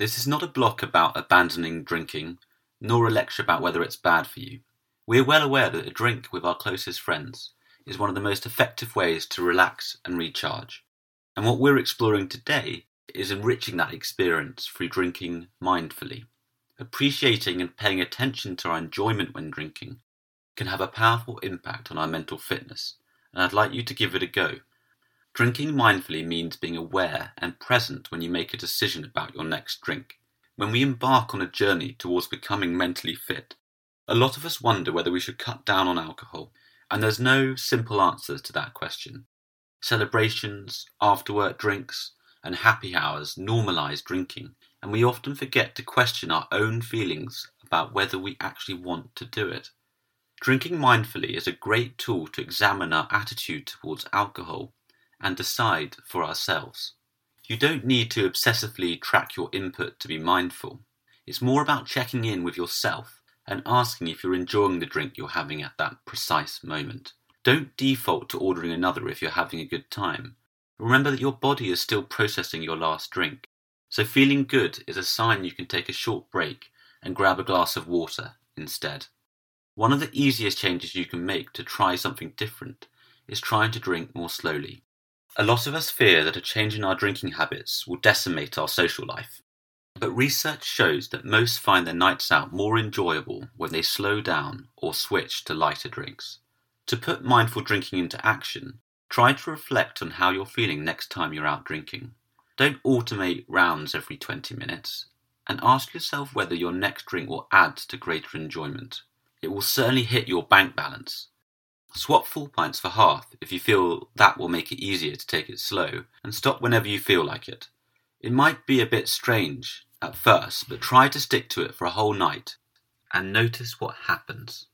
This is not a block about abandoning drinking, nor a lecture about whether it's bad for you. We are well aware that a drink with our closest friends is one of the most effective ways to relax and recharge. And what we're exploring today is enriching that experience through drinking mindfully. Appreciating and paying attention to our enjoyment when drinking can have a powerful impact on our mental fitness, and I'd like you to give it a go. Drinking mindfully means being aware and present when you make a decision about your next drink. When we embark on a journey towards becoming mentally fit, a lot of us wonder whether we should cut down on alcohol, and there's no simple answers to that question. Celebrations, after work drinks, and happy hours normalize drinking, and we often forget to question our own feelings about whether we actually want to do it. Drinking mindfully is a great tool to examine our attitude towards alcohol and decide for ourselves. You don't need to obsessively track your input to be mindful. It's more about checking in with yourself and asking if you're enjoying the drink you're having at that precise moment. Don't default to ordering another if you're having a good time. Remember that your body is still processing your last drink, so feeling good is a sign you can take a short break and grab a glass of water instead. One of the easiest changes you can make to try something different is trying to drink more slowly. A lot of us fear that a change in our drinking habits will decimate our social life. But research shows that most find their nights out more enjoyable when they slow down or switch to lighter drinks. To put mindful drinking into action, try to reflect on how you're feeling next time you're out drinking. Don't automate rounds every 20 minutes, and ask yourself whether your next drink will add to greater enjoyment. It will certainly hit your bank balance, Swap full pints for half if you feel that will make it easier to take it slow, and stop whenever you feel like it. It might be a bit strange at first, but try to stick to it for a whole night and notice what happens.